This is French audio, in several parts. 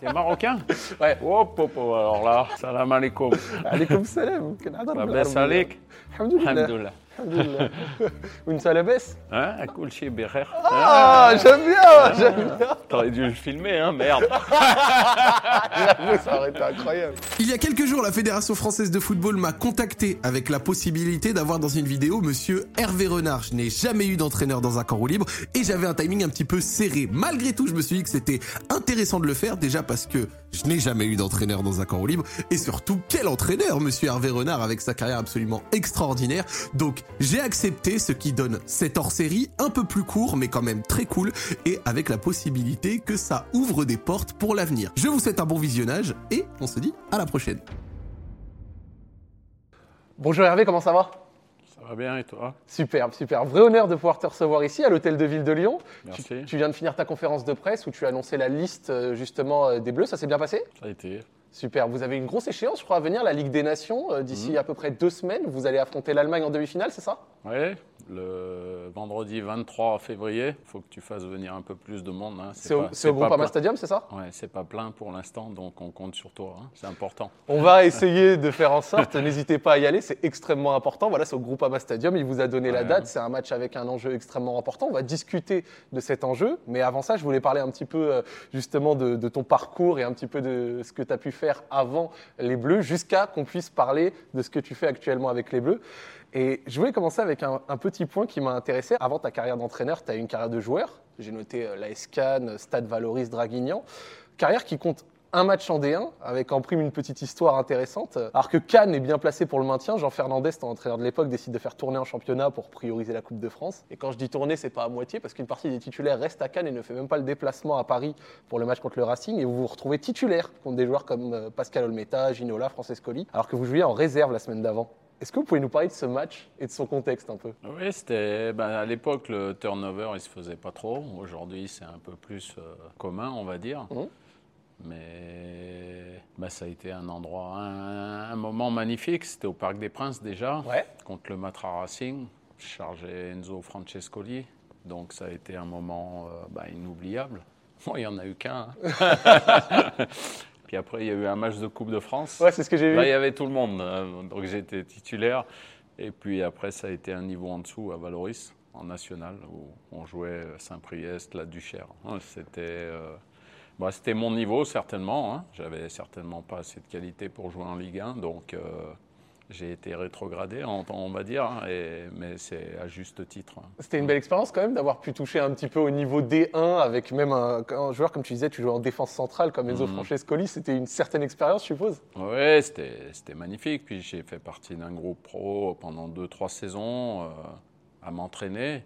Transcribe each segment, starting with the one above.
T'es marocain? Ouais. Hop, hop, hop, alors là, salam alaikum. alaikum salam. Labès alik. Alhamdulillah. عليك الحمد لله الحمد لله الحمد لله وانت لاباس Hein, كل شيء بخير Ah, j'aime bien, j'aime bien. T'aurais dû le filmer, hein, merde J'avoue, ça aurait été incroyable. Il y a quelques jours, la Fédération française de football m'a contacté avec la possibilité d'avoir dans une vidéo monsieur Hervé Renard. Je n'ai jamais eu d'entraîneur dans un camp roue libre et j'avais un timing un petit peu serré. Malgré tout, je me suis dit que c'était intéressant de le faire déjà parce que je n'ai jamais eu d'entraîneur dans un camp roue libre et surtout quel entraîneur monsieur Hervé Renard avec sa carrière absolument extraordinaire. Donc, j'ai accepté ce qui donne cet hors-série un peu plus court mais quand même très cool et avec la possibilité que ça ouvre des portes pour l'avenir. Je vous souhaite un bon visionnage et on se dit à la prochaine. Bonjour Hervé, comment ça va? Ça va bien et toi? Superbe, super. Vrai honneur de pouvoir te recevoir ici à l'hôtel de ville de Lyon. Merci. Tu, tu viens de finir ta conférence de presse où tu as annoncé la liste euh, justement euh, des Bleus. Ça s'est bien passé? Ça a été. Super. Vous avez une grosse échéance, je crois, à venir, la Ligue des Nations. euh, D'ici Mhm. à peu près deux semaines, vous allez affronter l'Allemagne en demi-finale, c'est ça? Ouais, le vendredi 23 février, faut que tu fasses venir un peu plus de monde. Hein. C'est au, au Groupama. Stadium, c'est ça? Ouais, c'est pas plein pour l'instant, donc on compte sur toi. hein. C'est important. On va essayer de faire en sorte. N'hésitez pas à y aller, c'est extrêmement important. Voilà, c'est au Groupama Stadium. Il vous a donné la Ouais. date. C'est un match avec un enjeu extrêmement important. On va discuter de cet enjeu. Mais avant ça, je voulais parler un petit peu euh, justement de, de ton parcours et un petit peu de ce que tu as pu faire avant les Bleus, jusqu'à qu'on puisse parler de ce que tu fais actuellement avec les Bleus. Et je voulais commencer avec un, petit point qui m'a intéressé. Avant ta carrière d'entraîneur, tu as eu une carrière de joueur. J'ai noté euh, l'AS Cannes, Stade Valoris, Draguignan. Carrière qui compte un match en D1, avec en prime une petite histoire intéressante. Alors que Cannes est bien placé pour le maintien, Jean Fernandez, ton entraîneur de l'époque, décide de faire tourner en championnat pour prioriser la Coupe de France. Et quand je dis tourner, c'est pas à moitié, parce qu'une partie des titulaires reste à Cannes et ne fait même pas le déplacement à Paris pour le match contre le Racing. Et vous vous retrouvez titulaire contre des joueurs comme euh, Pascal Olmeta, Ginola, Francescoli, alors que vous jouiez en réserve la semaine d'avant. Est-ce que vous pouvez nous parler de ce match et de son contexte un peu? Oui, c'était. ben, à l'époque, le turnover, il se faisait pas trop. Aujourd'hui, c'est un peu plus euh, commun, on va dire. Mhm. Mais ben, ça a été un endroit, un, un moment magnifique. C'était au Parc des Princes déjà, Ouais. contre le Matra Racing. Chargeais Enzo Francescoli. Donc ça a été un moment euh, ben, inoubliable. Bon, il n'y en a eu qu'un. hein. Puis après, il y a eu un match de Coupe de France. Ouais, c'est ce que j'ai Là, il vu. y avait tout le monde, euh, donc j'étais titulaire. Et puis après, ça a été un niveau en dessous à Valoris, en national, où on jouait Saint-Priest, la Duchère. Hein, C'était euh, bah, c'était mon niveau, certainement. Hein. J'avais certainement pas assez de qualité pour jouer en Ligue 1, donc euh, j'ai été rétrogradé, on, on va dire, hein, et, mais c'est à juste titre. C'était une belle expérience quand même d'avoir pu toucher un petit peu au niveau D1 avec même un, un joueur, comme tu disais, tu jouais en défense centrale comme Enzo Mhm. Francescoli. C'était une certaine expérience, je suppose. Oui, c'était magnifique. Puis j'ai fait partie d'un groupe pro pendant deux, trois saisons euh, à m'entraîner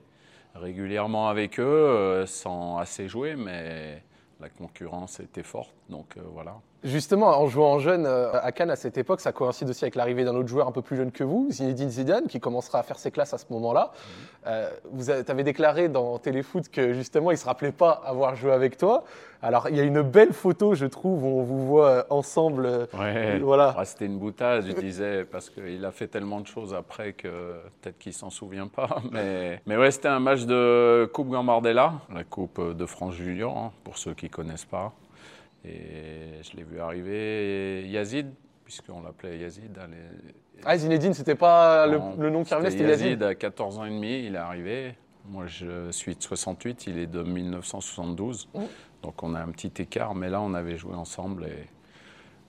régulièrement avec eux, euh, sans assez jouer, mais la concurrence était forte. Donc euh, voilà. Justement, en jouant en jeune euh, à Cannes à cette époque, ça coïncide aussi avec l'arrivée d'un autre joueur un peu plus jeune que vous, Zinedine Zidane, qui commencera à faire ses classes à ce moment-là. Euh, vous avez déclaré dans Téléfoot que justement, il ne se rappelait pas avoir joué avec toi. Alors, il y a une belle photo, je trouve, où on vous voit euh, ensemble. euh, Ouais. Voilà. Ah, C'était une boutade, je disais, parce qu'il a fait tellement de choses après que peut-être qu'il s'en souvient pas. Mais, mais ouais, c'était un match de Coupe Gambardella, la Coupe de France Junior, hein, pour ceux qui connaissent pas. Et je l'ai vu arriver Yazid, puisqu'on l'appelait Yazid. Ah, Zinedine, c'était pas le, Non, le nom qui revenait, c'était Yazid. Yazid. à 14 ans et demi, il est arrivé. Moi, je suis de 68, il est de 1972. Oh. Donc, on a un petit écart, mais là, on avait joué ensemble et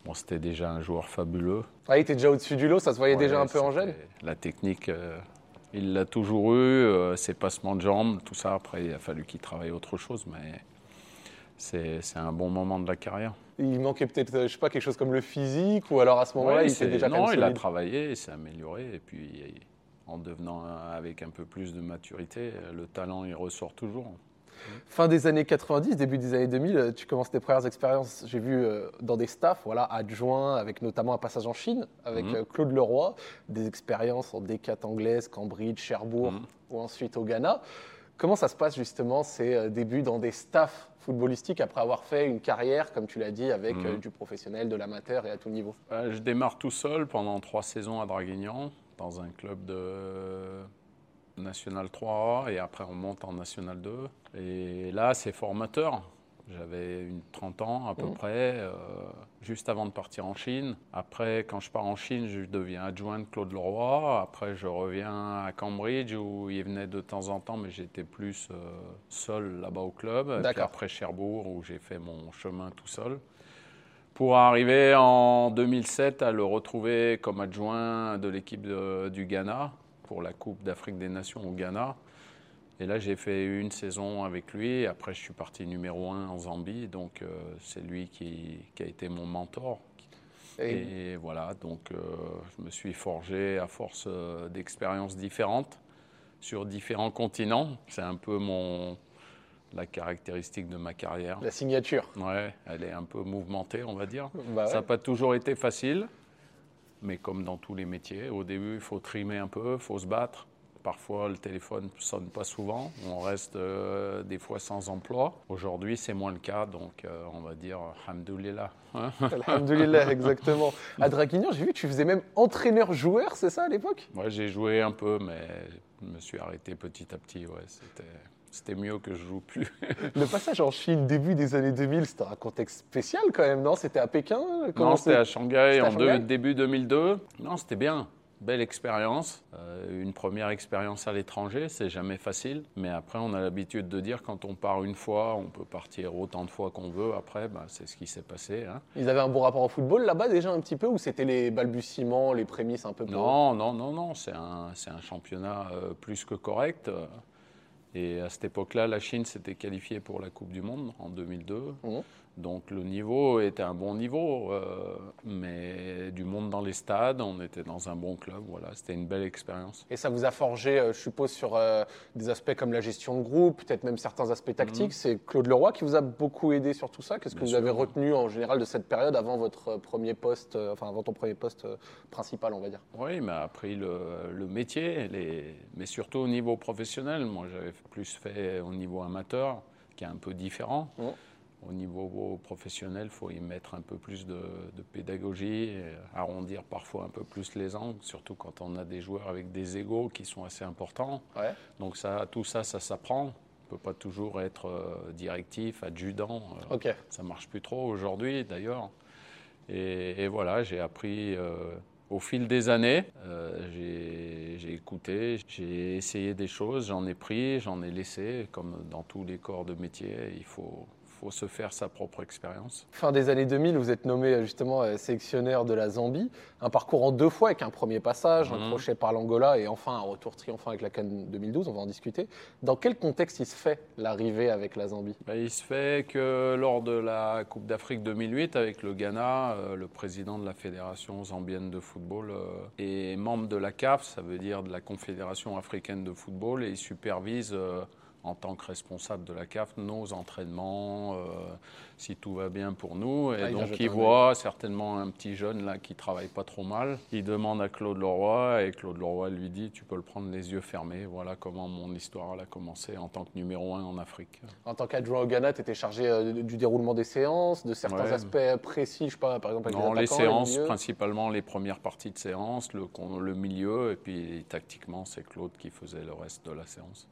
bon, c'était déjà un joueur fabuleux. Ah, il était déjà au-dessus du lot, ça se voyait Ouais, déjà un peu en jeune. La technique, euh, il l'a toujours eu, euh, ses passements de jambes, tout ça. Après, il a fallu qu'il travaille autre chose, mais c'est un bon moment de la carrière. Il manquait peut-être, euh, je sais pas, quelque chose comme le physique, ou alors à ce moment-là, Ouais, il était déjà non, il a travaillé, il s'est amélioré, et puis en devenant un- avec un peu plus de maturité, le talent il ressort toujours. Fin des années 90, début des années 2000, euh, tu commences tes premières expériences, j'ai vu euh, dans des staffs, voilà, adjoints, avec notamment un passage en Chine, avec Mhm. euh, Claude Leroy, des expériences en D4 anglaise, Cambridge, Cherbourg, Mhm. ou ensuite au Ghana. Comment ça se passe justement ces euh, débuts dans des staffs footballistiques après avoir fait une carrière, comme tu l'as dit, avec Mhm. euh, du professionnel, de l'amateur et à tout niveau? Euh, Je démarre tout seul pendant trois saisons à Draguignan, dans un club de National 3 et après on monte en National 2. Et là, c'est formateur. J'avais une 30 ans à peu Mhm. près, euh, juste avant de partir en Chine. Après, quand je pars en Chine, je deviens adjoint de Claude Leroy. Après, je reviens à Cambridge où il venait de temps en temps, mais j'étais plus euh, seul là-bas au club. Et puis après Cherbourg où j'ai fait mon chemin tout seul. Pour arriver en 2007 à le retrouver comme adjoint de l'équipe du Ghana pour la Coupe d'Afrique des Nations au Ghana. Et là, j'ai fait une saison avec lui. Après, je suis parti numéro un en Zambie. Donc, euh, c'est lui qui, qui a été mon mentor. Et- Et, voilà, donc euh, je me suis forgé à force euh, d'expériences différentes sur différents continents. C'est un peu mon, la caractéristique de ma carrière. La signature. Ouais, elle est un peu mouvementée, on va dire. Bah Ça n'a pas toujours été facile, mais comme dans tous les métiers, au début, il faut trimer un peu, il faut se battre. Parfois, le téléphone ne sonne pas souvent. On reste euh, des fois sans emploi. Aujourd'hui, c'est moins le cas, donc euh, on va dire Alhamdoulilah. hein. Alhamdoulilah, exactement. À Draguignan, j'ai vu que tu faisais même entraîneur-joueur, c'est ça à l'époque? Moi, j'ai joué un peu, mais je me suis arrêté petit à petit. Ouais, c'était, c'était mieux que je joue plus. Le passage en Chine, début des années 2000, c'était un contexte spécial quand même, non? C'était à Pékin? Non, c'était à Shanghai à en deux- début 2002. Non, c'était bien. Belle expérience. Euh, une première expérience à l'étranger, c'est jamais facile. Mais après, on a l'habitude de dire quand on part une fois, on peut partir autant de fois qu'on veut. Après, bah, c'est ce qui s'est passé. hein. Ils avaient un bon rapport au football là-bas déjà un petit peu ou c'était les balbutiements, les prémices un peu Non, non, non, non. C'est un, c'est un championnat euh, plus que correct. Euh, Et à cette époque-là, la Chine s'était qualifiée pour la Coupe du Monde en 2002. Mhm. Donc le niveau était un bon niveau, euh, mais du monde dans les stades, on était dans un bon club. Voilà, c'était une belle expérience. Et ça vous a forgé, euh, je suppose, sur euh, des aspects comme la gestion de groupe, peut-être même certains aspects tactiques? C'est Claude Leroy qui vous a beaucoup aidé sur tout ça? Qu'est-ce que Mhm. Bien vous sûr. avez retenu en général de cette période avant votre premier poste, enfin avant ton premier poste principal, on va dire? Oui, il m'a appris le, le métier, les- mais surtout au niveau professionnel. Moi, j'avais plus fait au niveau amateur, qui est un peu différent. Mhm. Au niveau professionnel, il faut y mettre un peu plus de, de pédagogie, et arrondir parfois un peu plus les angles, surtout quand on a des joueurs avec des égaux qui sont assez importants. Ouais. Donc ça, tout ça, ça s'apprend. On ne peut pas toujours être euh, directif, adjudant. euh, Ok. ça marche plus trop aujourd'hui, d'ailleurs. Et, et voilà, j'ai appris euh, au fil des années. Euh, j'ai écouté, j'ai essayé des choses, j'en ai pris, j'en ai laissé. Comme dans tous les corps de métier, il faut, faut se faire sa propre expérience. Fin des années 2000, vous êtes nommé euh, justement euh, sélectionneur de la Zambie. Un parcours en deux fois avec un premier passage, un Mhm. crochet par l'Angola et enfin un retour triomphant avec la Cannes 2012. On va en discuter. Dans quel contexte il se fait l'arrivée avec la Zambie? Ben, il se fait que lors de la Coupe d'Afrique 2008 avec le Ghana, euh, le président de la Fédération zambienne de football est membre de la CAF, ça veut dire de la Confédération africaine de football, et il supervise en tant que responsable de la CAF nos entraînements, euh, si tout va bien pour nous. Et Ah, donc il voit certainement un petit jeune là qui travaille pas trop mal. Il demande à Claude Leroy et Claude Leroy lui dit tu peux le prendre les yeux fermés. Voilà comment mon histoire a commencé en tant que numéro un en Afrique. En tant qu'adjoint au Ghana, tu étais chargé euh, du- déroulement des séances, de certains Ouais. aspects précis, je sais pas, par exemple avec Non, les attaquants, séances, principalement les premières parties de séance, le milieu, et puis tactiquement, c'est Claude qui faisait le reste de la séance.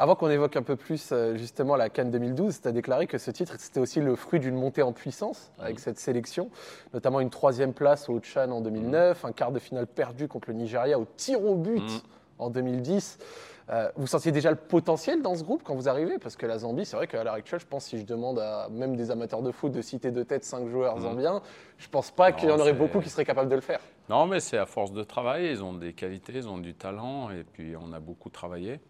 Avant qu'on évoque un peu plus euh, justement la Cannes 2012, tu as déclaré que ce titre c'était aussi le fruit d'une montée en puissance avec cette sélection, notamment une troisième place au Tchad en 2009, un quart de finale perdu contre le Nigeria au tir au but Mhm. en 2010. Euh, vous sentiez déjà le potentiel dans ce groupe quand vous arrivez? Parce que la Zambie, c'est vrai qu'à l'heure actuelle, je pense si je demande à même des amateurs de foot de citer de tête cinq joueurs Mhm. zambiens, je pense pas qu'il y en aurait beaucoup qui seraient capables de le faire. Non, mais c'est à force de travail, ils ont des qualités, ils ont du talent, et puis on a beaucoup travaillé.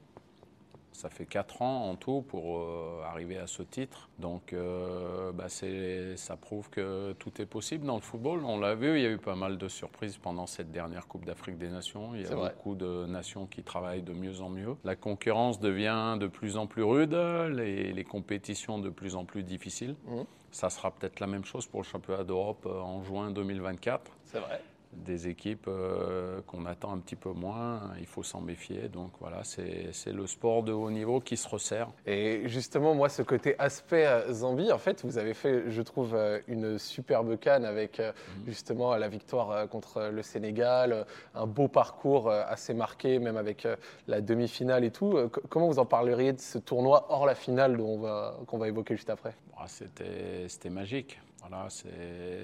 Ça fait quatre ans en tout pour euh, arriver à ce titre. Donc euh, bah, ça prouve que tout est possible dans le football. On l'a vu, il y a eu pas mal de surprises pendant cette dernière Coupe d'Afrique des Nations. Il y a vrai. beaucoup de nations qui travaillent de mieux en mieux. La concurrence devient de plus en plus rude, les, les compétitions de plus en plus difficiles. Mhm. Ça sera peut-être la même chose pour le championnat d'Europe euh, en juin 2024. C'est vrai. Des équipes euh, qu'on attend un petit peu moins. Il faut s'en méfier. Donc voilà, c'est le sport de haut niveau qui se resserre. Et justement, moi, ce côté aspect euh, Zambie, en fait, vous avez fait, je trouve, euh, une superbe canne avec euh, justement la victoire contre le Sénégal, un beau parcours assez marqué, même avec la demi-finale et tout. Co- Comment vous en parleriez de ce tournoi hors la finale dont on va- qu'on va évoquer juste après? Bon, C'était c'était magique. Voilà,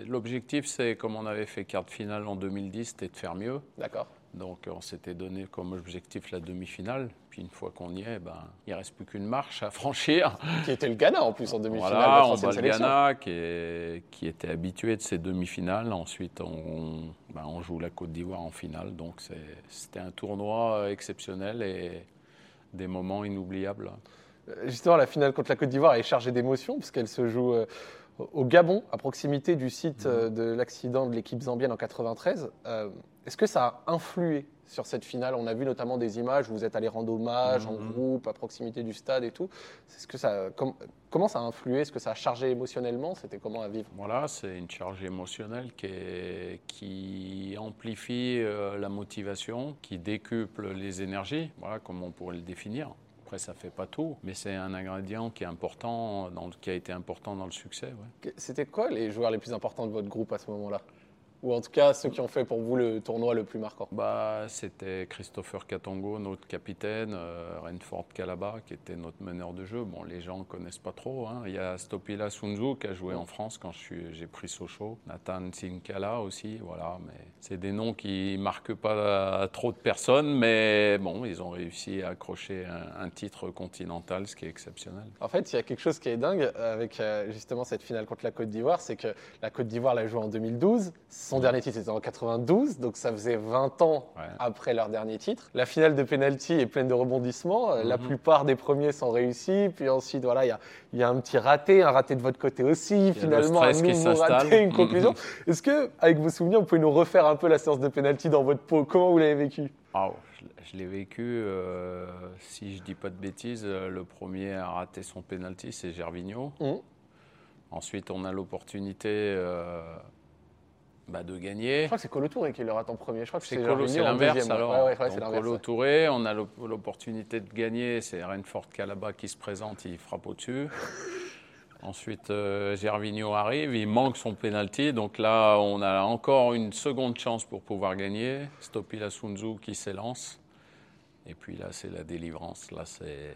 L'objectif, c'est comme on avait fait quart de finale en 2010, c'était de faire mieux. D'accord. Donc on s'était donné comme objectif la demi-finale. Puis une fois qu'on y est, ben, il ne reste plus qu'une marche à franchir. Qui était le Ghana en plus en demi-finale. Voilà, on bat le. Ghana qui, est- qui était habitué de ces demi-finales. Ensuite, on, ben, on joue la Côte d'Ivoire en finale. Donc c'était un tournoi exceptionnel et des moments inoubliables. Euh, Justement, la finale contre la Côte d'Ivoire est chargée d'émotions puisqu'elle se joue euh, au Gabon, à proximité du site euh, de l'accident de l'équipe zambienne en 93. Euh, Est-ce que ça a influé sur cette finale? On a vu notamment des images où vous êtes allé rendre hommage en Mhm. groupe, à proximité du stade et tout. Est-ce que ça, com- comment ça a influé? Est-ce que ça a chargé émotionnellement? C'était comment à vivre? Voilà, c'est une charge émotionnelle qui, est- qui amplifie euh, la motivation, qui décuple les énergies, voilà comme on pourrait le définir. Après, ça fait pas tout, mais c'est un ingrédient qui est important, qui a été important dans le succès. ouais. C'était quoi les joueurs les plus importants de votre groupe à ce moment-là? Ou en tout cas, ceux qui ont fait pour vous le tournoi le plus marquant Bah, c'était Christopher Katongo, notre capitaine, euh, Renford Calaba, qui était notre meneur de jeu. Bon, les gens ne connaissent pas trop. hein. Il y a Stopila Sunzu qui a joué en France quand j'ai pris Sochaux. Nathan Sinkala aussi, voilà. Mais c'est des noms qui marquent pas trop de personnes, mais bon, ils ont réussi à accrocher un, un titre continental, ce qui est exceptionnel. En fait, il y a quelque chose qui est dingue avec euh, justement cette finale contre la Côte d'Ivoire, c'est que la Côte d'Ivoire l'a joué en 2012. Son dernier titre était en 92, donc ça faisait 20 ans Ouais. après leur dernier titre. La finale de penalty est pleine de rebondissements. Euh, La Mhm. plupart des premiers sont réussis, puis ensuite voilà, il y a, y a un petit raté, un raté de votre côté aussi. le Finalement, un stress qui nouveau s'installe. raté, une conclusion. Est-ce que, avec vos souvenirs, vous pouvez nous refaire un peu la séance de penalty dans votre peau? Comment vous l'avez vécu? Ah, je, je l'ai vécu, euh, si je dis pas de bêtises, euh, le premier à rater son penalty, c'est Gervinho. Mhm. Ensuite, on a l'opportunité euh, bah, de gagner. Je crois que c'est Colo Touré qui le rate en premier. Je crois que C'est c'est Colo, l'inverse alors. Ouais, ouais, Donc, Colo. Touré, on a l'op- l'opportunité de gagner, c'est Renford Calaba qui se présente, il frappe au-dessus. Ensuite, euh, Gervinho arrive, il manque son penalty, donc là, on a encore une seconde chance pour pouvoir gagner. Stopila Sunzu qui s'élance. Et puis là, c'est la délivrance. Là, c'est.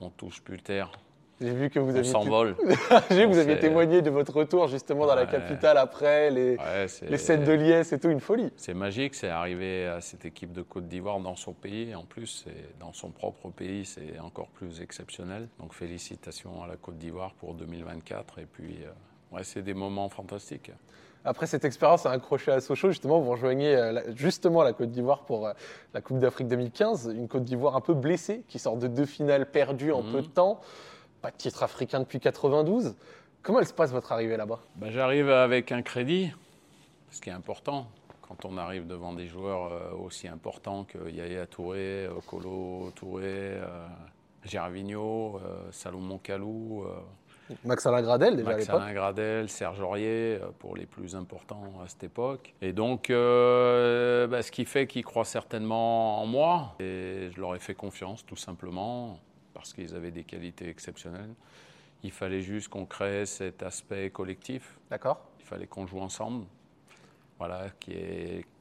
On touche plus terre. J'ai vu que vous aviez s'envole. J'ai vu que vous aviez témoigné de votre retour justement dans la capitale après, les, Ouais, les scènes de liesse et tout, une folie. C'est magique, c'est arrivé à cette équipe de Côte d'Ivoire dans son pays. En plus, dans son propre pays, c'est encore plus exceptionnel. Donc félicitations à la Côte d'Ivoire pour 2024. Et puis, euh, ouais, c'est des moments fantastiques. Après cette expérience à un crochet à Sochaux, justement, vous rejoignez euh, justement la Côte d'Ivoire pour euh, la Coupe d'Afrique 2015. Une Côte d'Ivoire un peu blessée, qui sort de deux finales perdues en Mhm. peu de temps. Pas de titre africain depuis 92. Comment elle se passe votre arrivée là-bas? Ben, J'arrive avec un crédit, ce qui est important. Quand on arrive devant des joueurs euh, aussi importants que Yaya Touré, euh, Kolo Touré, euh, Gervinho, euh, Salomon Kalou, euh, Max Alain Gradel déjà à Max l'époque. Alain Gradel, Serge Aurier, euh, pour les plus importants à cette époque. Et donc, euh, bah, ce qui fait qu'ils croient certainement en moi. Et je leur ai fait confiance, tout simplement, parce qu'ils avaient des qualités exceptionnelles. Il fallait juste qu'on crée cet aspect collectif. D'accord. Il fallait qu'on joue ensemble. Voilà,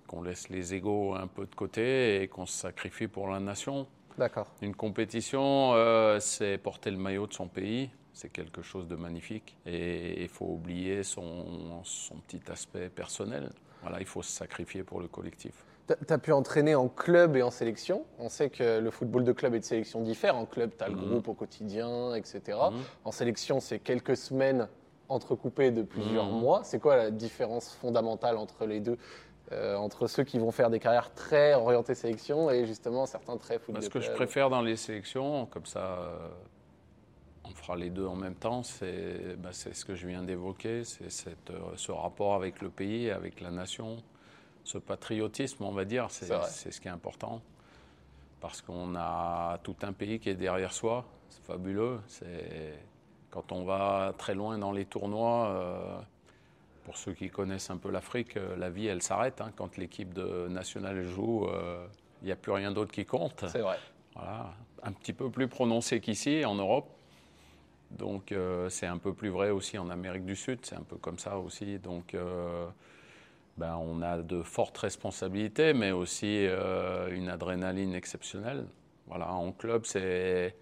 qu'on laisse les égaux un peu de côté et qu'on se sacrifie pour la nation. D'accord. Une compétition, euh, c'est porter le maillot de son pays. C'est quelque chose de magnifique. Et il faut oublier son, son petit aspect personnel. Voilà, il faut se sacrifier pour le collectif. Tu as pu entraîner en club et en sélection. On sait que le football de club et de sélection diffère. En club, tu as le Mhm. groupe au quotidien, etc. Mhm. En sélection, c'est quelques semaines entrecoupées de plusieurs Mhm. mois. C'est quoi la différence fondamentale entre les deux Euh, Entre ceux qui vont faire des carrières très orientées sélection et justement certains très football Ce que je préfère dans les sélections, comme ça, euh, on fera les deux en même temps, c'est bah, ce que je viens d'évoquer, c'est euh, ce rapport avec le pays, avec la nation, ce patriotisme, on va dire, c'est ce qui est important. Parce qu'on a tout un pays qui est derrière soi, c'est fabuleux. Quand on va très loin dans les tournois, euh, pour ceux qui connaissent un peu l'Afrique, euh, la vie, elle s'arrête. hein. Quand l'équipe de nationale joue, euh, il n'y a plus rien d'autre qui compte. C'est vrai. Voilà. Un petit peu plus prononcé qu'ici, en Europe. Donc, euh, c'est un peu plus vrai aussi en Amérique du Sud. C'est un peu comme ça aussi. Donc, euh, ben, on a de fortes responsabilités, mais aussi euh, une adrénaline exceptionnelle. Voilà, en club, c'est.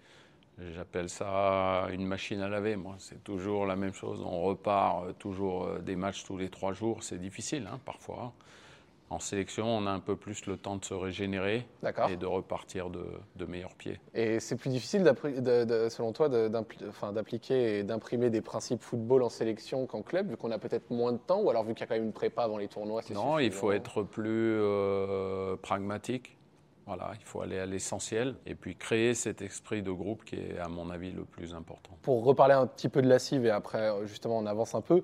J'appelle ça une machine à laver, moi. C'est toujours la même chose. On repart euh, toujours euh, des matchs tous les trois jours. C'est difficile, hein, parfois. En sélection, on a un peu plus le temps de se régénérer et de repartir de, de meilleurs pieds. Et c'est plus difficile, d'appri- de- de- selon toi, d'appliquer et d'imprimer des principes football en sélection qu'en club, vu qu'on a peut-être moins de temps, ou alors vu qu'il y a quand même une prépa avant les tournois Non, il faut être plus euh, pragmatique. Voilà, il faut aller à l'essentiel et puis créer cet esprit de groupe qui est, à mon avis, le plus important. Pour reparler un petit peu de la cive et après, euh, justement, on avance un peu.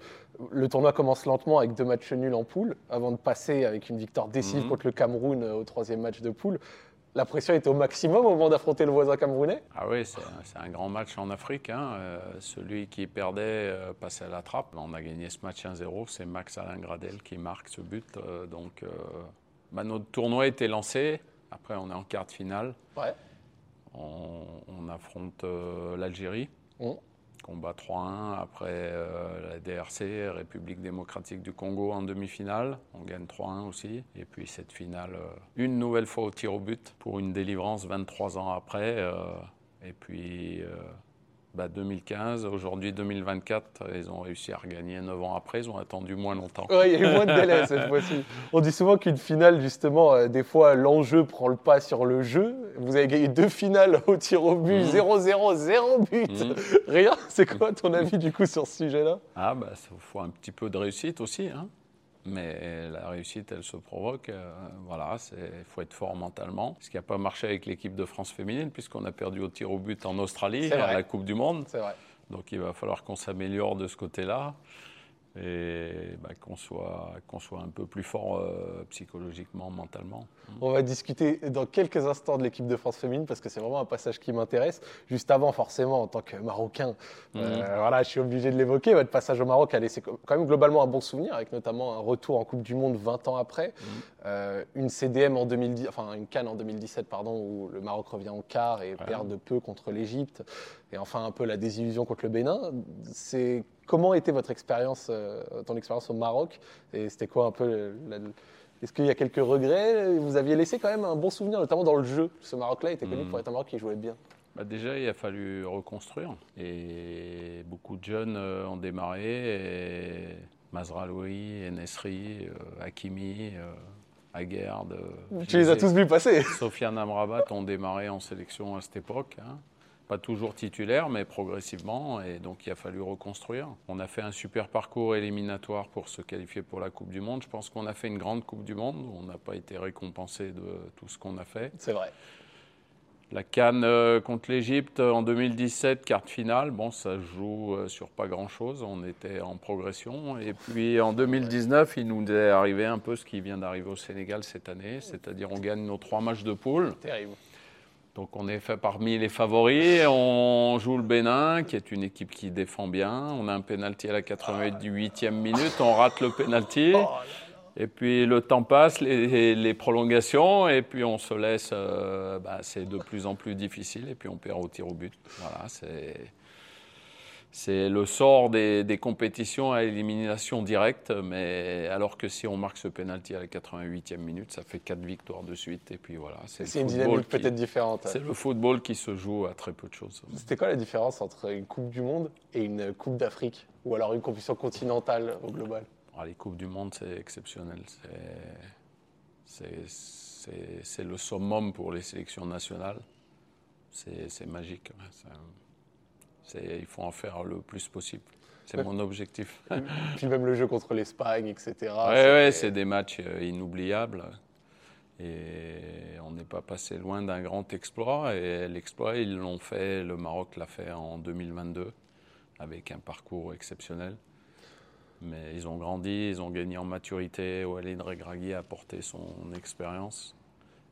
Le tournoi commence lentement avec deux matchs nuls en poule, avant de passer avec une victoire décisive Mhm. contre le Cameroun euh, au troisième match de poule. La pression était au maximum au moment d'affronter le voisin camerounais. Ah oui, c'est un, grand match en Afrique. hein. Euh, celui qui perdait euh, passait à la trappe. On a gagné ce match 1-0. C'est Max Alain Gradel qui marque ce but. Euh, donc, bah, notre tournoi était lancé. Après, on est en quart de finale. Ouais. On, on affronte euh, l'Algérie. Mhm. Combat 3-1. Après euh, la DRC, République démocratique du Congo en demi-finale. On gagne 3-1 aussi. Et puis cette finale, euh, une nouvelle fois au tir au but pour une délivrance 23 ans après. et puis bah, 2015, aujourd'hui 2024, ils ont réussi à regagner 9 ans après. Ils ont attendu moins longtemps. Ouais, il y a eu moins de délai cette fois-ci. On dit souvent qu'une finale, justement, euh, des fois, l'enjeu prend le pas sur le jeu. Vous avez gagné deux finales au tir au but, Mhm. 0-0, 0 but. Mhm. Rien. C'est quoi ton avis, du coup, sur ce sujet-là? Ah, bah, il faut un petit peu de réussite aussi. hein. Mais la réussite, elle se provoque. euh, voilà, il faut être fort mentalement. Ce qui n'a pas marché avec l'équipe de France féminine, puisqu'on a perdu au tir au but en Australie, à la Coupe du Monde. C'est vrai. Donc il va falloir qu'on s'améliore de ce côté-là. Et bah, qu'on soit, qu'on soit un peu plus fort euh, psychologiquement, mentalement. On va discuter dans quelques instants de l'équipe de France féminine parce que c'est vraiment un passage qui m'intéresse. Juste avant, forcément, en tant que Marocain, euh, voilà, je suis obligé de l'évoquer. Votre passage au Maroc a laissé quand même globalement un bon souvenir, avec notamment un retour en Coupe du Monde 20 ans après, Euh, une CDM en 2010, enfin une Cannes en 2017, pardon, où le Maroc revient en quart et Ouais. perd de peu contre l'Égypte, et enfin un peu la désillusion contre le Bénin. C'est comment était votre expérience, euh, ton expérience au Maroc, et c'était quoi un peu la- est-ce qu'il y a quelques regrets? Vous aviez laissé quand même un bon souvenir, notamment dans le jeu. Ce Maroc-là était connu pour être un Maroc qui jouait bien. Bah, déjà, il a fallu reconstruire. Et beaucoup de jeunes euh, ont démarré. Et Mazraoui, Enesri, Hakimi, Tu les as tous vus passer. Sofiane Amrabat ont démarré en sélection à cette époque. hein. Pas toujours titulaire, mais progressivement. Et donc, il a fallu reconstruire. On a fait un super parcours éliminatoire pour se qualifier pour la Coupe du Monde. Je pense qu'on a fait une grande Coupe du Monde. On n'a pas été récompensé de tout ce qu'on a fait. C'est vrai. La Cannes euh, contre l'Égypte euh, en 2017, quart de finale. Bon, ça joue euh, sur pas grand-chose. On était en progression. Et puis en 2019, il nous est arrivé un peu ce qui vient d'arriver au Sénégal cette année. C'est-à-dire on gagne nos trois matchs de poule. Terrible. Donc on est fait parmi les favoris. On joue le Bénin, qui est une équipe qui défend bien. On a un penalty à la 88e minute. On rate le penalty. Et puis le temps passe, les, les prolongations, et puis on se laisse. euh, bah, c'est de plus en plus difficile, et puis on perd au tir au but. Voilà, c'est. C'est le sort des, des compétitions à élimination directe, mais alors que si on marque ce penalty à la 88e minute, ça fait quatre victoires de suite, et puis voilà. C'est une dynamique peut-être différente. C'est le football qui se joue à très peu de choses. C'était quoi la différence entre une Coupe du Monde et une Coupe d'Afrique Ou alors une compétition continentale au global? Ah, les Coupes du Monde, c'est exceptionnel. C'est- le summum pour les sélections nationales. C'est, magique. c'est- il faut en faire le plus possible. C'est Ouais. mon objectif. Puis même le jeu contre l'Espagne, etc. c'était- ouais, c'est des matchs euh, inoubliables. Et on n'est pas passé loin d'un grand exploit. Et l'exploit, ils l'ont fait, le Maroc l'a fait en 2022, avec un parcours exceptionnel. Mais ils ont grandi, ils ont gagné en maturité. Walid Regragui a apporté son expérience.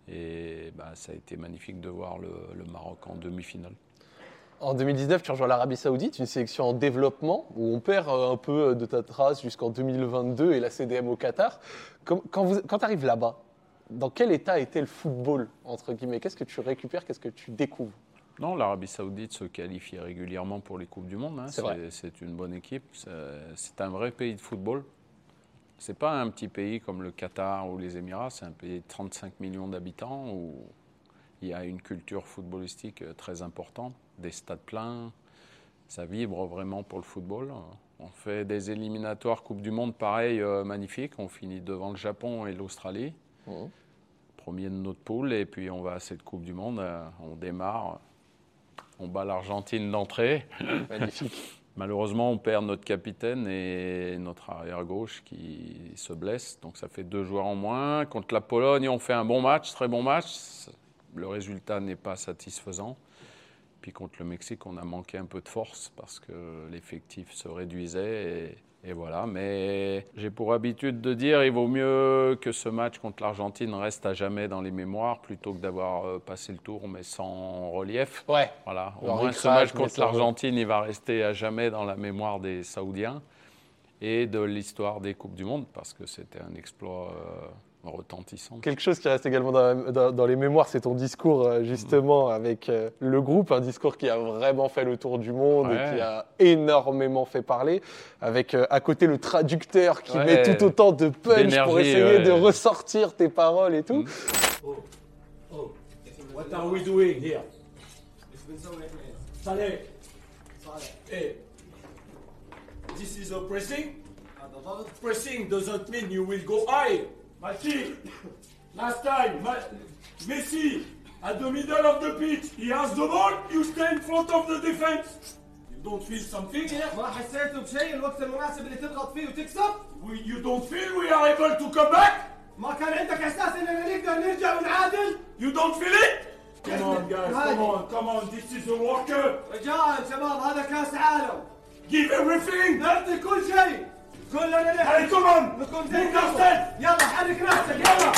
Et bah, ça a été magnifique de voir le, Maroc en demi-finale. En 2019, tu rejoins l'Arabie Saoudite, une sélection en développement où on perd euh, un peu de ta trace jusqu'en 2022 et la CDM au Qatar. Quand tu arrives là-bas, dans quel état était le football, entre guillemets? Qu'est-ce que tu récupères? Qu'est-ce que tu découvres? Non, l'Arabie Saoudite se qualifie régulièrement pour les Coupes du Monde. hein. C'est une bonne équipe. C'est- C'est un vrai pays de football. C'est pas un petit pays comme le Qatar ou les Émirats. C'est un pays de 35 millions d'habitants où il y a une culture footballistique euh, très importante, des stades pleins. Ça vibre vraiment pour le football. On fait des éliminatoires Coupe du Monde pareil, euh, magnifiques. On finit devant le Japon et l'Australie Mhm. premier de notre poule, et puis on va à cette Coupe du Monde, euh, on démarre, on bat l'Argentine d'entrée. Magnifique. Malheureusement, on perd notre capitaine et notre arrière-gauche qui se blesse, donc ça fait deux joueurs en moins. Contre la Pologne, on fait un bon match, très bon match. Le résultat n'est pas satisfaisant. Puis contre le Mexique, on a manqué un peu de force parce que l'effectif se réduisait. Et, et voilà. Mais j'ai pour habitude de dire il vaut mieux que ce match contre l'Argentine reste à jamais dans les mémoires plutôt que d'avoir euh, passé le tour mais sans relief. Ouais, Voilà. Au moins, ce match contre l'Argentine, il va rester à jamais dans la mémoire des Saoudiens et de l'histoire des Coupes du Monde parce que c'était un exploit euh, retentissant. Quelque chose qui reste également dans, la- dans- dans les mémoires, c'est ton discours euh, justement avec euh, le groupe, un discours qui a vraiment fait le tour du monde Ouais. et qui a énormément fait parler, avec euh, à côté le traducteur qui Ouais. met tout autant de punch pour essayer ouais. de ressortir tes paroles et tout. Mm. Oh, what are we doing here? Saleh. Hey. This is a pressing. Pressing doesn't mean you will go high. Machi, last time, Ma- Messi, at the middle of the pitch, he has the ball, you stay in front of the defense. You don't feel something here? ما حسيتوا بشيء الوقت المناسب اللي تضغط فيه وتكسب We, you don't feel we are able to come back? ما كان عندك احساس اننا نقدر نرجع ونعادل You don't feel it? Come on, guys, come on, come on, this is a Cup. رجاء شباب هذا كاس عالم Give everything. نعطي كل شيء كلنا Allez, نلعب come on. نكون Move زي yourself. يلا حرك نفسك يلا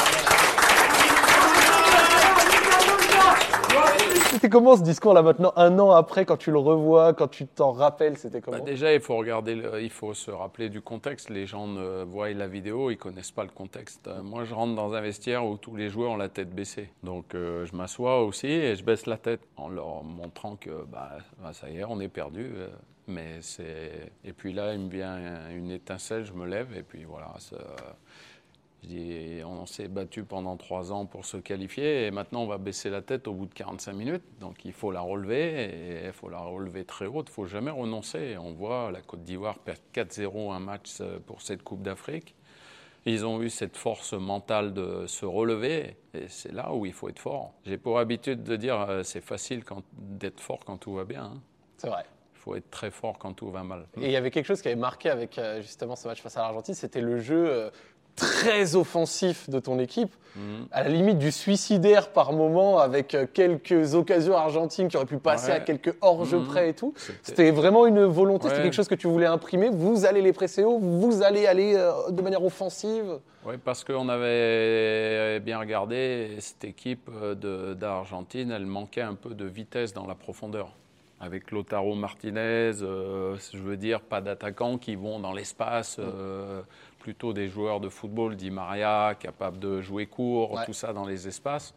C'était comment ce discours là maintenant, un an après, quand tu le revois, quand tu t'en rappelles, c'était Bah, comment déjà, il faut regarder, le- il faut se rappeler du contexte. Les gens ne voient la vidéo, ils connaissent pas le contexte. Euh, Moi, je rentre dans un vestiaire où tous les joueurs ont la tête baissée. Donc, euh, je m'assois aussi et je baisse la tête en leur montrant que bah, bah, ça y est, on est perdu. Mais c'est et puis là, il me vient une étincelle, je me lève et puis voilà. Je dis, on s'est battu pendant trois ans pour se qualifier et maintenant on va baisser la tête au bout de 45 minutes. Donc il faut la relever et il faut la relever très haute. Il ne faut jamais renoncer. On voit la Côte d'Ivoire perdre 4-0 un match euh, pour cette Coupe d'Afrique. Ils ont eu cette force mentale de se relever et c'est là où il faut être fort. J'ai pour habitude de dire euh, c'est facile d'être fort quand tout va bien. hein. C'est vrai. Il faut être très fort quand tout va mal. Et il y avait quelque chose qui avait marqué avec euh, justement ce match face à l'Argentine, c'était le jeu euh, très offensif de ton équipe, Mhm. à la limite du suicidaire par moment, avec euh, quelques occasions argentines qui auraient pu passer Ouais. à quelques hors-jeux Mhm. près et tout. C'était- vraiment une volonté, c'était quelque chose que tu voulais imprimer. Vous allez les presser haut, vous allez aller euh, de manière offensive. Oui, parce qu'on avait bien regardé cette équipe d'Argentine, elle manquait un peu de vitesse dans la profondeur. Avec Lotaro Martinez, euh, je veux dire, pas d'attaquants qui vont dans l'espace, euh, plutôt des joueurs de football, dit Maria, capables de jouer court, Ouais. tout ça dans les espaces.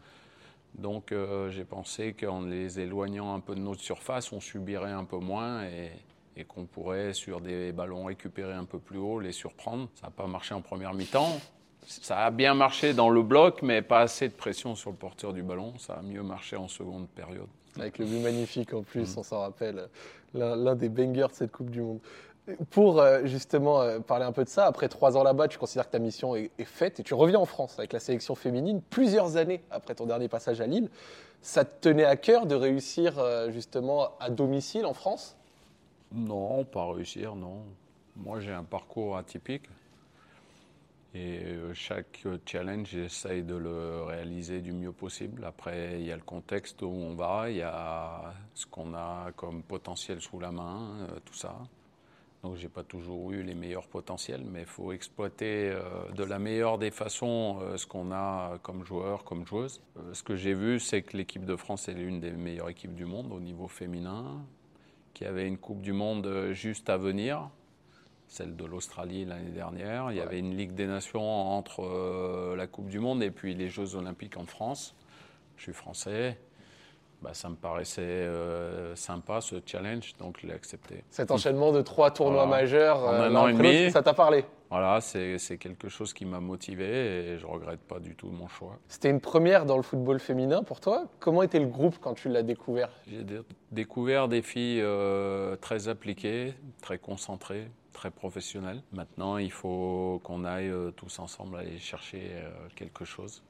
Donc euh, j'ai pensé qu'en les éloignant un peu de notre surface, on subirait un peu moins et, et qu'on pourrait, sur des ballons récupérés un peu plus haut, les surprendre. Ça n'a pas marché en première mi-temps. Ça a bien marché dans le bloc, mais pas assez de pression sur le porteur du ballon. Ça a mieux marché en seconde période. Avec le but magnifique en plus, Mhm. on s'en rappelle, l'un des bangers de cette Coupe du Monde. Pour euh, justement euh, parler un peu de ça, après trois ans là-bas, tu considères que ta mission est, est faite et tu reviens en France avec la sélection féminine plusieurs années après ton dernier passage à Lille. Ça te tenait à cœur de réussir euh, justement à domicile en France? Non, pas réussir, non. Moi, j'ai un parcours atypique. Et euh, chaque euh, challenge, j'essaye de le réaliser du mieux possible. Après, il y a le contexte où on va, il y a ce qu'on a comme potentiel sous la main, euh, tout ça. Donc j'ai pas toujours eu les meilleurs potentiels, mais il faut exploiter de la meilleure des façons ce qu'on a comme joueur, comme joueuse. Ce que j'ai vu, c'est que l'équipe de France est l'une des meilleures équipes du monde au niveau féminin, qui avait une Coupe du Monde juste à venir, celle de l'Australie l'année dernière. Il y avait une Ligue des Nations entre euh, la Coupe du Monde et puis les Jeux Olympiques en France. Je suis français. Bah, ça me paraissait euh, sympa ce challenge, donc je l'ai accepté. Cet enchaînement de trois tournois Voilà. majeurs, En euh, un l'un an et demi. ça t'a parlé Voilà, c'est quelque chose qui m'a motivé et je regrette pas du tout mon choix. C'était une première dans le football féminin pour toi. Comment était le groupe quand tu l'as découvert? J'ai dé- découvert des filles euh, très appliquées, très concentrées, très professionnelles. Maintenant, il faut qu'on aille euh, tous ensemble aller chercher euh, quelque chose.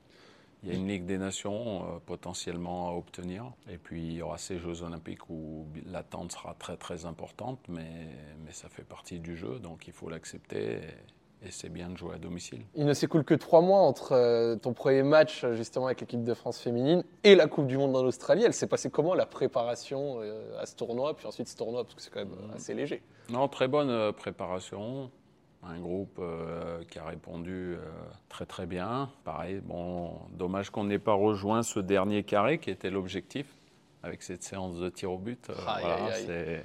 Il y a une Ligue des Nations euh, potentiellement à obtenir. Et puis, il y aura ces Jeux Olympiques où l'attente sera très très importante, mais, mais ça fait partie du jeu, donc il faut l'accepter. Et, et c'est bien de jouer à domicile. Il ne s'écoule que trois mois entre euh, ton premier match justement avec l'équipe de France féminine et la Coupe du Monde en Australie. Elle s'est passée comment la préparation euh, à ce tournoi, puis ensuite ce tournoi, parce que c'est quand même euh, assez léger. Non, très bonne préparation. Un groupe euh, qui a répondu euh, très très bien. Pareil, bon, dommage qu'on n'ait pas rejoint ce dernier carré qui était l'objectif avec cette séance de tir au but. Euh, Aïe, voilà, aïe, aïe. c'est-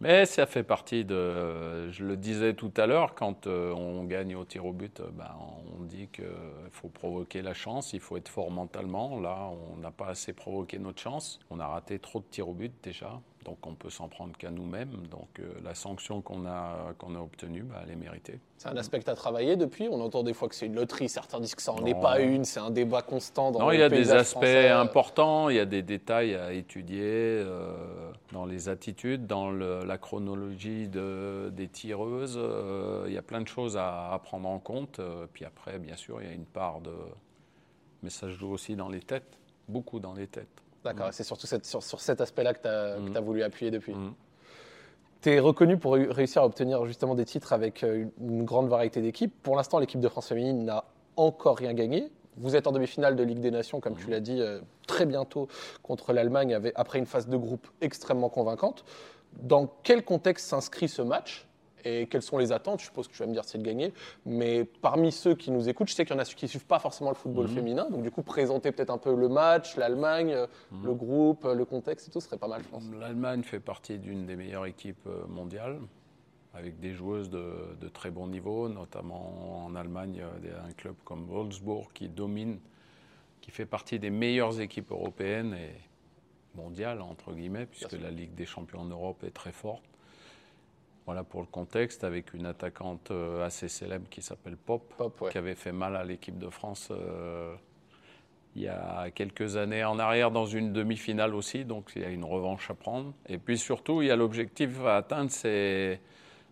Mais ça fait partie de. Je le disais tout à l'heure, quand on gagne au tir au but, ben, on dit qu'il faut provoquer la chance, il faut être fort mentalement. Là, on n'a pas assez provoqué notre chance. On a raté trop de tirs au but déjà. Donc on peut s'en prendre qu'à nous-mêmes. Donc euh, la sanction qu'on a, qu'on a obtenue, bah, elle est méritée. C'est un aspect as travaillé depuis. On entend des fois que c'est une loterie. Certains disent que ça n'en est pas une. C'est un débat constant dans Non, le il y a des aspects français. importants, il y a des détails à étudier euh, dans les attitudes, dans le- la chronologie de- des tireuses. euh, il y a plein de choses à, à prendre en compte. puis après, bien sûr, il y a une part de... Mais ça joue aussi dans les têtes, beaucoup dans les têtes. D'accord, c'est surtout cette- sur, sur cet aspect-là que tu as, Mhm. voulu appuyer depuis. Mhm. Tu es reconnu pour réu- réussir à obtenir justement des titres avec euh, une grande variété d'équipes. Pour l'instant, l'équipe de France féminine n'a encore rien gagné. Vous êtes en demi-finale de Ligue des Nations, comme tu l'as dit, euh, très bientôt contre l'Allemagne, après une phase de groupe extrêmement convaincante. Dans quel contexte s'inscrit ce match? Et quelles sont les attentes? Je suppose que tu vas me dire c'est de gagner, mais parmi ceux qui nous écoutent, je sais qu'il y en a qui ne suivent pas forcément le football Mhm. féminin, donc du coup présenter peut-être un peu le match, l'Allemagne, euh, Mhm. le groupe, euh, le contexte et tout, ce serait pas mal, je pense. L'Allemagne fait partie d'une des meilleures équipes euh, mondiales, avec des joueuses de, de très bon niveau, notamment en Allemagne, un club comme Wolfsburg qui domine, qui fait partie des meilleures équipes européennes et mondiales, entre guillemets, puisque la Ligue des champions en Europe est très forte. Voilà pour le contexte, avec une attaquante euh, assez célèbre qui s'appelle Pop, Pop, ouais. qui avait fait mal à l'équipe de France euh, il y a quelques années en arrière dans une demi-finale aussi, donc il y a une revanche à prendre. Et puis surtout, il y a l'objectif à atteindre, c'est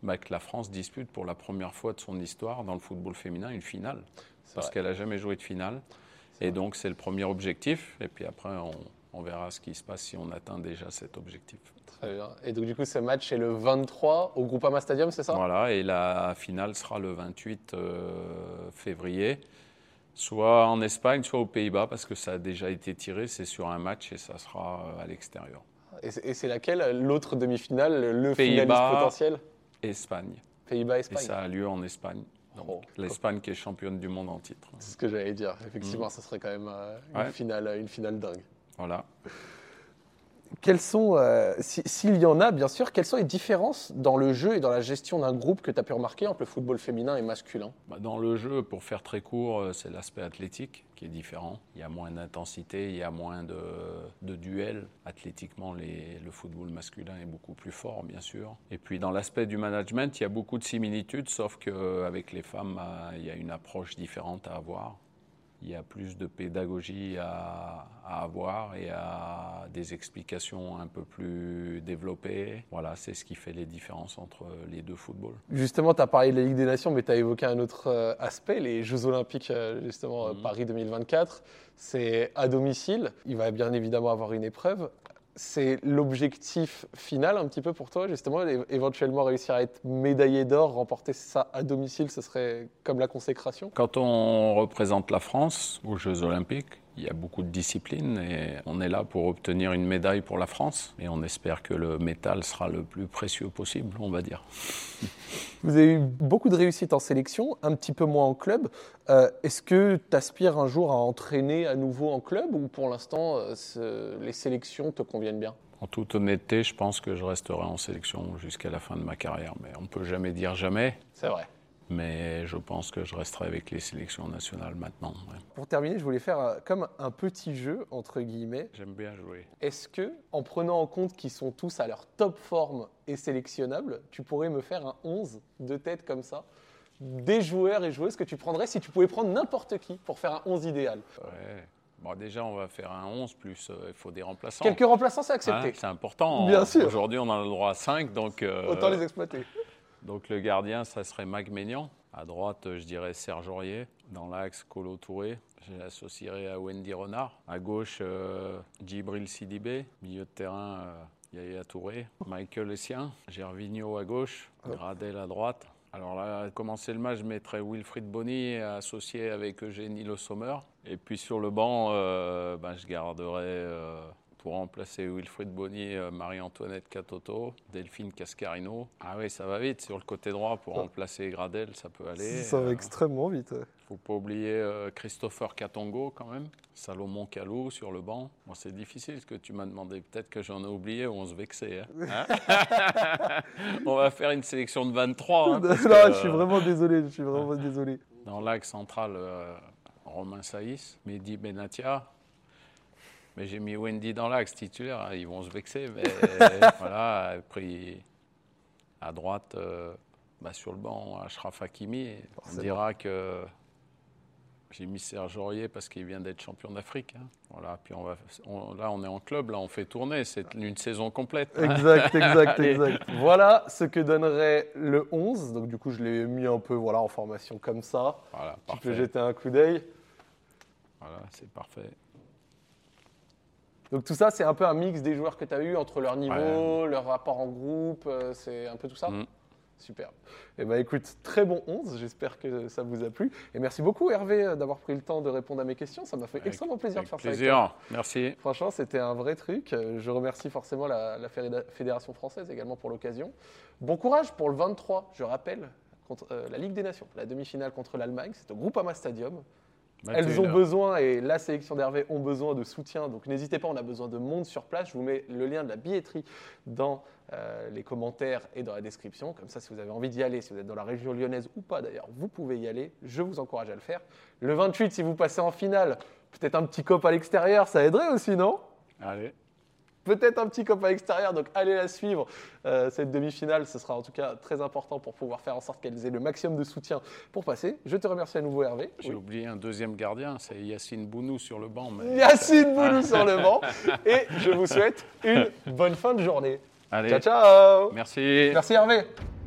bah, que la France dispute pour la première fois de son histoire dans le football féminin une finale, parce qu'elle n'a jamais joué de finale. Et donc c'est le premier objectif, et puis après on, on verra ce qui se passe si on atteint déjà cet objectif. Très bien. Et donc du coup, ce match est le 23 au Groupama Stadium, c'est ça? Voilà, et la finale sera le 28 euh, février, soit en Espagne, soit aux Pays-Bas, parce que ça a déjà été tiré, c'est sur un match et ça sera euh, à l'extérieur. Et c'est- et laquelle? L'autre demi-finale, le finaliste potentiel? Espagne, Pays-Bas, et Espagne. ça a lieu en Espagne. Oh, L'Espagne qui est championne du monde en titre. C'est ce que j'allais dire. Effectivement, ça serait quand même euh, une, Ouais. finale, une finale dingue. Voilà. Quelles sont, euh, si- s'il y en a bien sûr, quelles sont les différences dans le jeu et dans la gestion d'un groupe que tu as pu remarquer entre le football féminin et masculin? Bah, Dans le jeu, pour faire très court, euh, c'est l'aspect athlétique qui est différent. Il y a moins d'intensité, il y a moins de, de duels. Athlétiquement, les- le football masculin est beaucoup plus fort, bien sûr. Et puis dans l'aspect du management, il y a beaucoup de similitudes, sauf qu'avec les femmes, il y a une approche différente à avoir. Il y a plus de pédagogie à, à avoir et à des explications un peu plus développées. Voilà, c'est ce qui fait les différences entre les deux footballs. Justement, tu as parlé de la Ligue des Nations, mais tu as évoqué un autre euh, aspect, les Jeux Olympiques, euh, justement, Mhm. Paris 2024. C'est à domicile. Il va bien évidemment avoir une épreuve. C'est l'objectif final un petit peu pour toi, justement, éventuellement réussir à être médaillé d'or, remporter ça à domicile, ce serait comme la consécration? Quand on représente la France aux Jeux Olympiques, Il y a beaucoup de disciplines et on est là pour obtenir une médaille pour la France. Et on espère que le métal sera le plus précieux possible, on va dire. Vous avez eu beaucoup de réussite en sélection, un petit peu moins en club. Euh, Est-ce que tu aspires un jour à entraîner à nouveau en club ou pour l'instant euh, les sélections te conviennent bien? En toute honnêteté, je pense que je resterai en sélection jusqu'à la fin de ma carrière. Mais on ne peut jamais dire jamais. C'est vrai. Mais je pense que je resterai avec les sélections nationales maintenant. ouais. Pour terminer, je voulais faire euh, comme un petit jeu, entre guillemets. J'aime bien jouer. Est-ce que, en prenant en compte qu'ils sont tous à leur top forme et sélectionnables, tu pourrais me faire un 11 de tête comme ça des joueurs et joueuses que tu prendrais si tu pouvais prendre n'importe qui pour faire un 11 idéal? Ouais. Bon, déjà, on va faire un 11, plus euh, il faut des remplaçants. Quelques remplaçants, c'est Hein, accepté. c'est important. Bien sûr. Aujourd'hui, on a le droit à 5, donc, euh, Autant les exploiter. Donc le gardien, ça serait Mac Maignan. À droite, je dirais Serge Aurier. Dans l'axe, Colo Touré. Je l'associerai à Wendy Renard. À gauche, euh, Djibril Sidibé. Milieu de terrain, euh, Yaya Touré. Michael Essien. Gervinho à gauche. Gradel à droite. Alors là, à commencer le match, je mettrais Wilfried Bonny associé avec Eugénie Le Sommer. Et puis sur le banc, euh, ben, je garderai euh, pour remplacer Wilfried Bonny euh, Marie-Antoinette Catoto, Delphine Cascarino. Ah oui, ça va vite sur le côté droit pour remplacer Gradel, ça peut aller. Ça va Euh, extrêmement vite. faut pas oublier euh, Christopher Katongo quand même, Salomon Kalou sur le banc. Bon, c'est difficile ce que tu m'as demandé. Peut-être que j'en ai oublié ou on se vexait. hein. Hein? On va faire une sélection de 23. hein, parce que, euh, vraiment désolé, je suis vraiment désolé. Dans l'axe central, Romain Saïs, Mehdi Benatia. Mais j'ai mis Wendy dans l'axe titulaire, hein, ils vont se vexer. Mais voilà, et puis à droite, euh, bah, sur le banc, Ashraf Hakimi. On dira que j'ai mis Serge Aurier parce qu'il vient d'être champion d'Afrique. hein. Voilà, puis on va, on- là, on est en club, là, on fait tourner. C'est une saison complète. Exact, exact, exact. Voilà ce que donnerait le 11. Donc du coup, je l'ai mis un peu voilà, en formation comme ça. Voilà, Tu peux jeter un coup d'œil. Voilà, c'est parfait. Donc tout ça, c'est un peu un mix des joueurs que tu as eu entre leur niveau, leur rapport en groupe, euh, c'est un peu tout ça Mm. Super. Eh ben écoute, très bon 11, j'espère que ça vous a plu. Et merci beaucoup Hervé euh, d'avoir pris le temps de répondre à mes questions, ça m'a fait Avec- extrêmement plaisir de faire ça avec toi. plaisir. Merci. Franchement, c'était un vrai truc. Euh, Je remercie forcément la, la Fédé- Fédération française également pour l'occasion. Bon courage pour le 23, je rappelle, contre euh, la Ligue des Nations, la demi-finale contre l'Allemagne, c'est au Groupama Stadium. Elles ont 21. besoin et la sélection d'Hervé ont besoin de soutien. Donc n'hésitez pas, on a besoin de monde sur place. Je vous mets le lien de la billetterie dans euh, les commentaires et dans la description. Comme ça, si vous avez envie d'y aller, si vous êtes dans la région lyonnaise ou pas d'ailleurs, vous pouvez y aller. Je vous encourage à le faire. Le 28, si vous passez en finale, peut-être un petit cop à l'extérieur, ça aiderait aussi, non? Allez. Peut-être un petit cop à l'extérieur, donc allez la suivre. Euh, cette demi-finale, ce sera en tout cas très important pour pouvoir faire en sorte qu'elles aient le maximum de soutien pour passer. Je te remercie à nouveau, Hervé. J'ai Oui. oublié un deuxième gardien, c'est Yacine Bounou sur le banc. mais- Yacine Boulou sur le banc. Et je vous souhaite une bonne fin de journée. Allez, Ciao, ciao merci. Merci Hervé